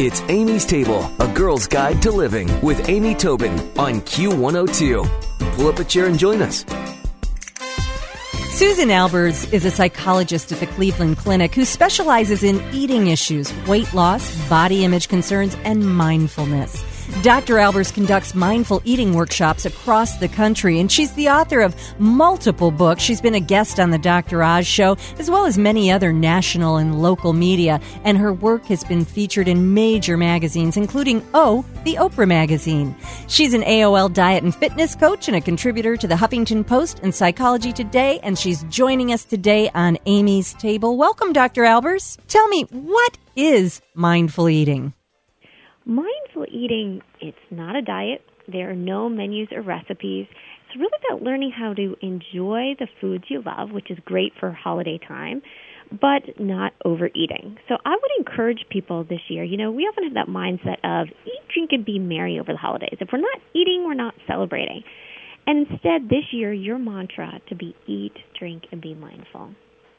It's Amy's Table, a girl's guide to living with Amy Tobin on Q102. Pull up a chair and join us. Susan Albers is a psychologist at the Cleveland Clinic who specializes in eating issues, weight loss, body image concerns, and mindfulness. Dr. Albers conducts mindful eating workshops across the country, and she's the author of multiple books. She's been a guest on the Dr. Oz show, as well as many other national and local media, and her work has been featured in major magazines, including Oh, the Oprah magazine. She's an AOL diet and fitness coach and a contributor to the Huffington Post and Psychology Today, and she's joining us today on Amy's Table. Welcome, Dr. Albers. Tell me, what is mindful eating? Mindful eating, it's not a diet. There are no menus or recipes. It's really about learning how to enjoy the foods you love, which is great for holiday time, but not overeating. So I would encourage people this year, you know, we often have that mindset of eat, drink, and be merry over the holidays. If we're not eating, we're not celebrating. And instead, this year, your mantra to be eat, drink, and be mindful.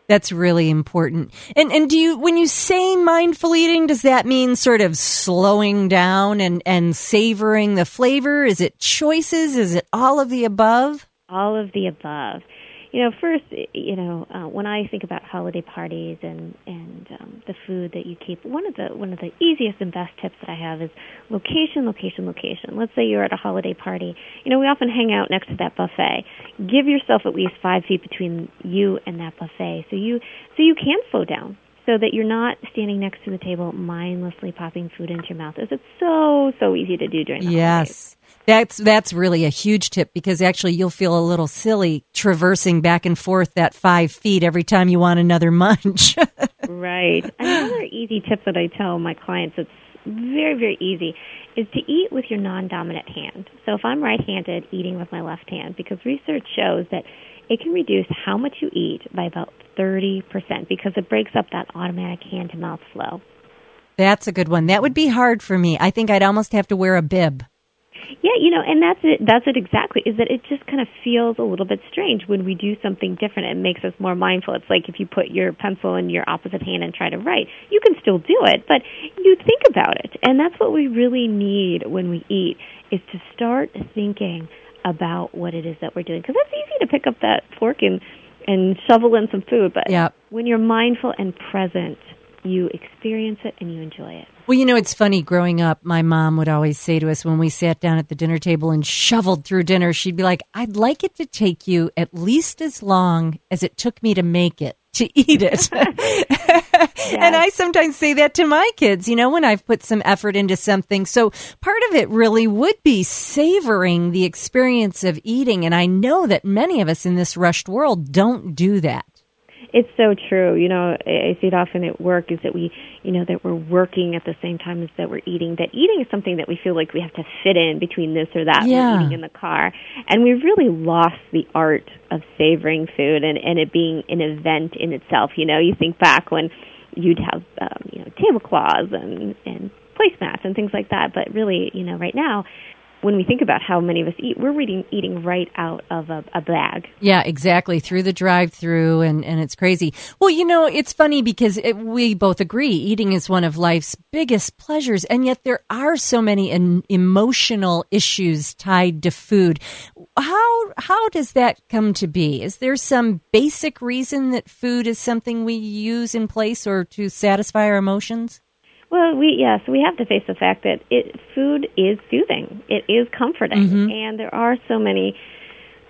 That's really important. And and do you when you say mindful eating, does that mean sort of slowing down and and savoring the flavor? Is it choices? Is it all of the above? All of the above you know, first, you know, uh, when I think about holiday parties and and um, the food that you keep, one of the one of the easiest and best tips that I have is location, location, location. Let's say you're at a holiday party. You know, we often hang out next to that buffet. Give yourself at least five feet between you and that buffet, so you so you can slow down so that you're not standing next to the table mindlessly popping food into your mouth as it's so so easy to do during the yes holidays. That's that's really a huge tip because actually you'll feel a little silly traversing back and forth that five feet every time you want another munch. right. Another easy tip that I tell my clients it's very, very easy is to eat with your non dominant hand. So if I'm right handed, eating with my left hand, because research shows that it can reduce how much you eat by about 30% because it breaks up that automatic hand to mouth flow. That's a good one. That would be hard for me. I think I'd almost have to wear a bib. Yeah, you know, and that's it. That's it exactly. Is that it just kind of feels a little bit strange when we do something different. It makes us more mindful. It's like if you put your pencil in your opposite hand and try to write, you can still do it, but you think about it. And that's what we really need when we eat is to start thinking about what it is that we're doing. Because that's easy to pick up that fork and and shovel in some food, but yep. when you're mindful and present, you experience it and you enjoy it. Well, you know, it's funny. Growing up, my mom would always say to us when we sat down at the dinner table and shoveled through dinner, she'd be like, I'd like it to take you at least as long as it took me to make it, to eat it. yes. And I sometimes say that to my kids, you know, when I've put some effort into something. So part of it really would be savoring the experience of eating. And I know that many of us in this rushed world don't do that. It's so true. You know, I see it often at work is that we, you know, that we're working at the same time as that we're eating. That eating is something that we feel like we have to fit in between this or that. Yeah. We're eating in the car, and we've really lost the art of savoring food and and it being an event in itself. You know, you think back when you'd have, um, you know, tablecloths and and placemats and things like that. But really, you know, right now when we think about how many of us eat, we're eating eating right out of a, a bag. Yeah, exactly. Through the drive-through, and and it's crazy. Well, you know, it's funny because it, we both agree eating is one of life's biggest pleasures, and yet there are so many in, emotional issues tied to food. How how does that come to be? Is there some basic reason that food is something we use in place or to satisfy our emotions? Well, we yes, we have to face the fact that it food is soothing. It is comforting, mm-hmm. and there are so many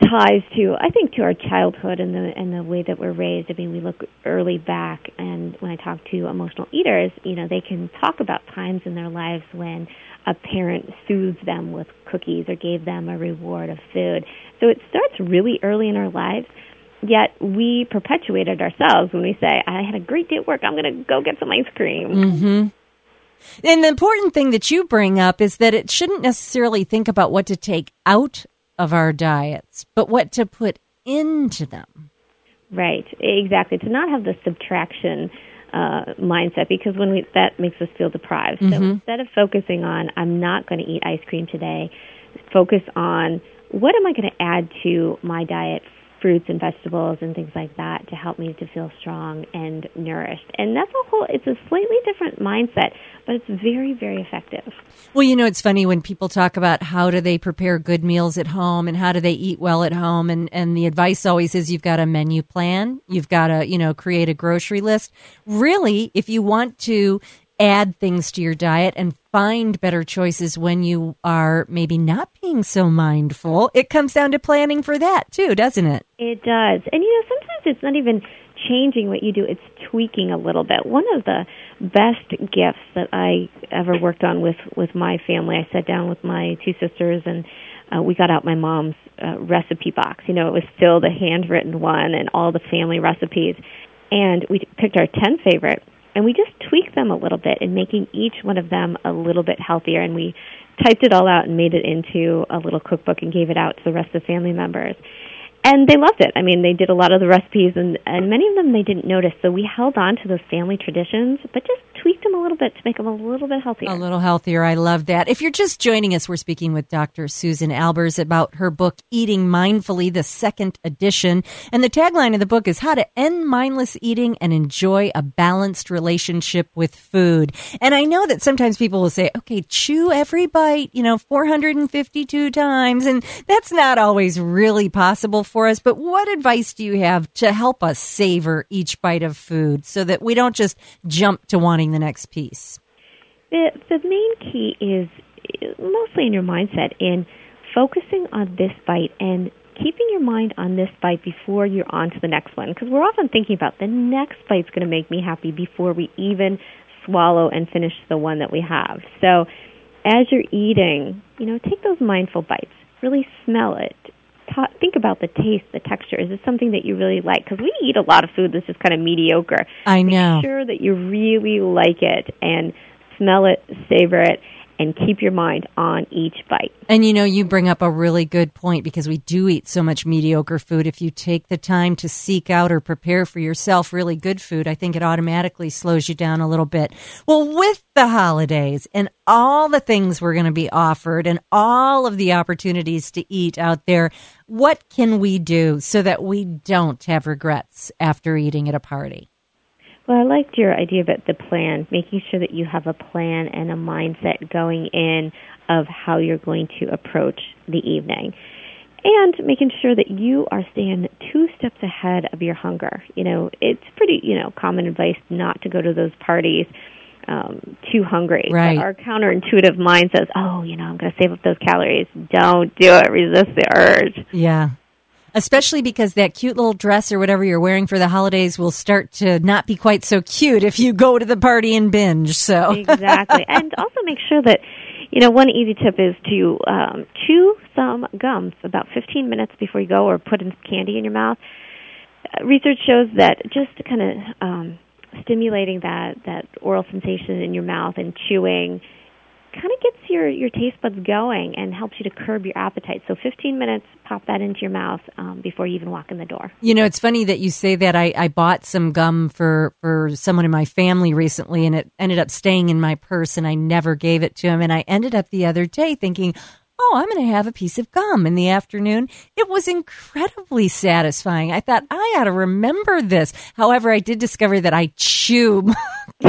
ties to I think to our childhood and the and the way that we're raised. I mean, we look early back, and when I talk to emotional eaters, you know, they can talk about times in their lives when a parent soothed them with cookies or gave them a reward of food. So it starts really early in our lives. Yet we perpetuate it ourselves when we say, "I had a great day at work. I'm going to go get some ice cream." Mm-hmm. And the important thing that you bring up is that it shouldn't necessarily think about what to take out of our diets, but what to put into them. Right, exactly. To not have the subtraction uh, mindset because when we that makes us feel deprived. Mm-hmm. So instead of focusing on I'm not going to eat ice cream today, focus on what am I going to add to my diet fruits and vegetables and things like that to help me to feel strong and nourished. And that's a whole it's a slightly different mindset, but it's very very effective. Well, you know, it's funny when people talk about how do they prepare good meals at home and how do they eat well at home and and the advice always is you've got a menu plan, you've got to, you know, create a grocery list. Really, if you want to add things to your diet and find better choices when you are maybe not being so mindful. It comes down to planning for that too, doesn't it? It does. And you know, sometimes it's not even changing what you do, it's tweaking a little bit. One of the best gifts that I ever worked on with with my family, I sat down with my two sisters and uh, we got out my mom's uh, recipe box. You know, it was still the handwritten one and all the family recipes. And we picked our 10 favorite and we just tweaked them a little bit in making each one of them a little bit healthier and we typed it all out and made it into a little cookbook and gave it out to the rest of the family members and they loved it. I mean, they did a lot of the recipes, and and many of them they didn't notice. So we held on to those family traditions, but just tweaked them a little bit to make them a little bit healthier. A little healthier. I love that. If you're just joining us, we're speaking with Dr. Susan Albers about her book Eating Mindfully, the second edition, and the tagline of the book is How to End Mindless Eating and Enjoy a Balanced Relationship with Food. And I know that sometimes people will say, "Okay, chew every bite," you know, 452 times, and that's not always really possible for us, but what advice do you have to help us savor each bite of food so that we don't just jump to wanting the next piece? The, the main key is uh, mostly in your mindset in focusing on this bite and keeping your mind on this bite before you're on to the next one. Because we're often thinking about the next bite's going to make me happy before we even swallow and finish the one that we have. So as you're eating, you know, take those mindful bites. Really smell it ta- think about the taste, the texture. Is this something that you really like? Because we eat a lot of food that's just kind of mediocre. I know. Make sure that you really like it and smell it, savor it, and keep your mind on each bite. And you know, you bring up a really good point because we do eat so much mediocre food. If you take the time to seek out or prepare for yourself really good food, I think it automatically slows you down a little bit. Well, with the holidays and all the things we're going to be offered and all of the opportunities to eat out there, what can we do so that we don't have regrets after eating at a party? Well, I liked your idea about the plan, making sure that you have a plan and a mindset going in of how you're going to approach the evening. And making sure that you are staying two steps ahead of your hunger. You know, it's pretty, you know, common advice not to go to those parties um, too hungry. Right. But our counterintuitive mind says, oh, you know, I'm going to save up those calories. Don't do it. Resist the urge. Yeah especially because that cute little dress or whatever you're wearing for the holidays will start to not be quite so cute if you go to the party and binge. So exactly, and also make sure that you know one easy tip is to um, chew some gum about 15 minutes before you go, or put in candy in your mouth. Uh, research shows that just kind of um, stimulating that that oral sensation in your mouth and chewing kind of gets your your taste buds going and helps you to curb your appetite. So 15 minutes, pop that into your mouth um, before you even walk in the door. You know, it's funny that you say that. I, I bought some gum for for someone in my family recently, and it ended up staying in my purse, and I never gave it to him. And I ended up the other day thinking. Oh, I'm going to have a piece of gum in the afternoon. It was incredibly satisfying. I thought I ought to remember this. However, I did discover that I chew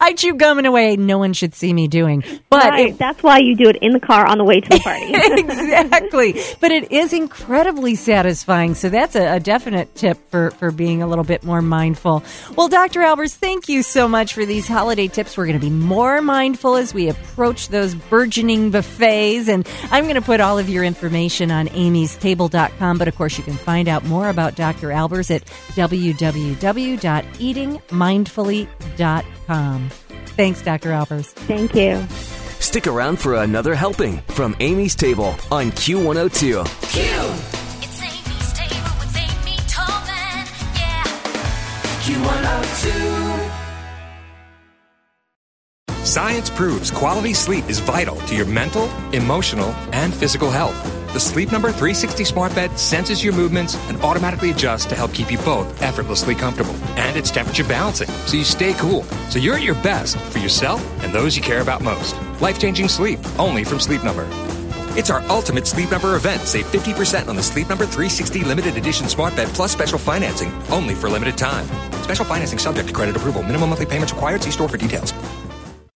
I chew gum in a way no one should see me doing. But right. it, that's why you do it in the car on the way to the party. exactly. But it is incredibly satisfying. So that's a, a, definite tip for, for being a little bit more mindful. Well, Dr. Albers, thank you so much for these holiday tips. We're going to be more mindful as we approach those burgeoning buffets. And I'm going to put all of your information on amystable.com. But of course, you can find out more about Dr. Albers at www.eatingmindfully.com. Thanks, Dr. Albers. Thank you. Stick around for another helping from Amy's Table on Q102. Q! It's Amy's Table with Amy Tobin. Yeah. Q102. Science proves quality sleep is vital to your mental, emotional, and physical health. The Sleep Number 360 smart bed senses your movements and automatically adjusts to help keep you both effortlessly comfortable. And it's temperature balancing, so you stay cool. So you're at your best for yourself and those you care about most. Life changing sleep, only from Sleep Number. It's our ultimate Sleep Number event. Save 50% on the Sleep Number 360 limited edition smart bed plus special financing, only for limited time. Special financing subject to credit approval. Minimum monthly payments required. See store for details.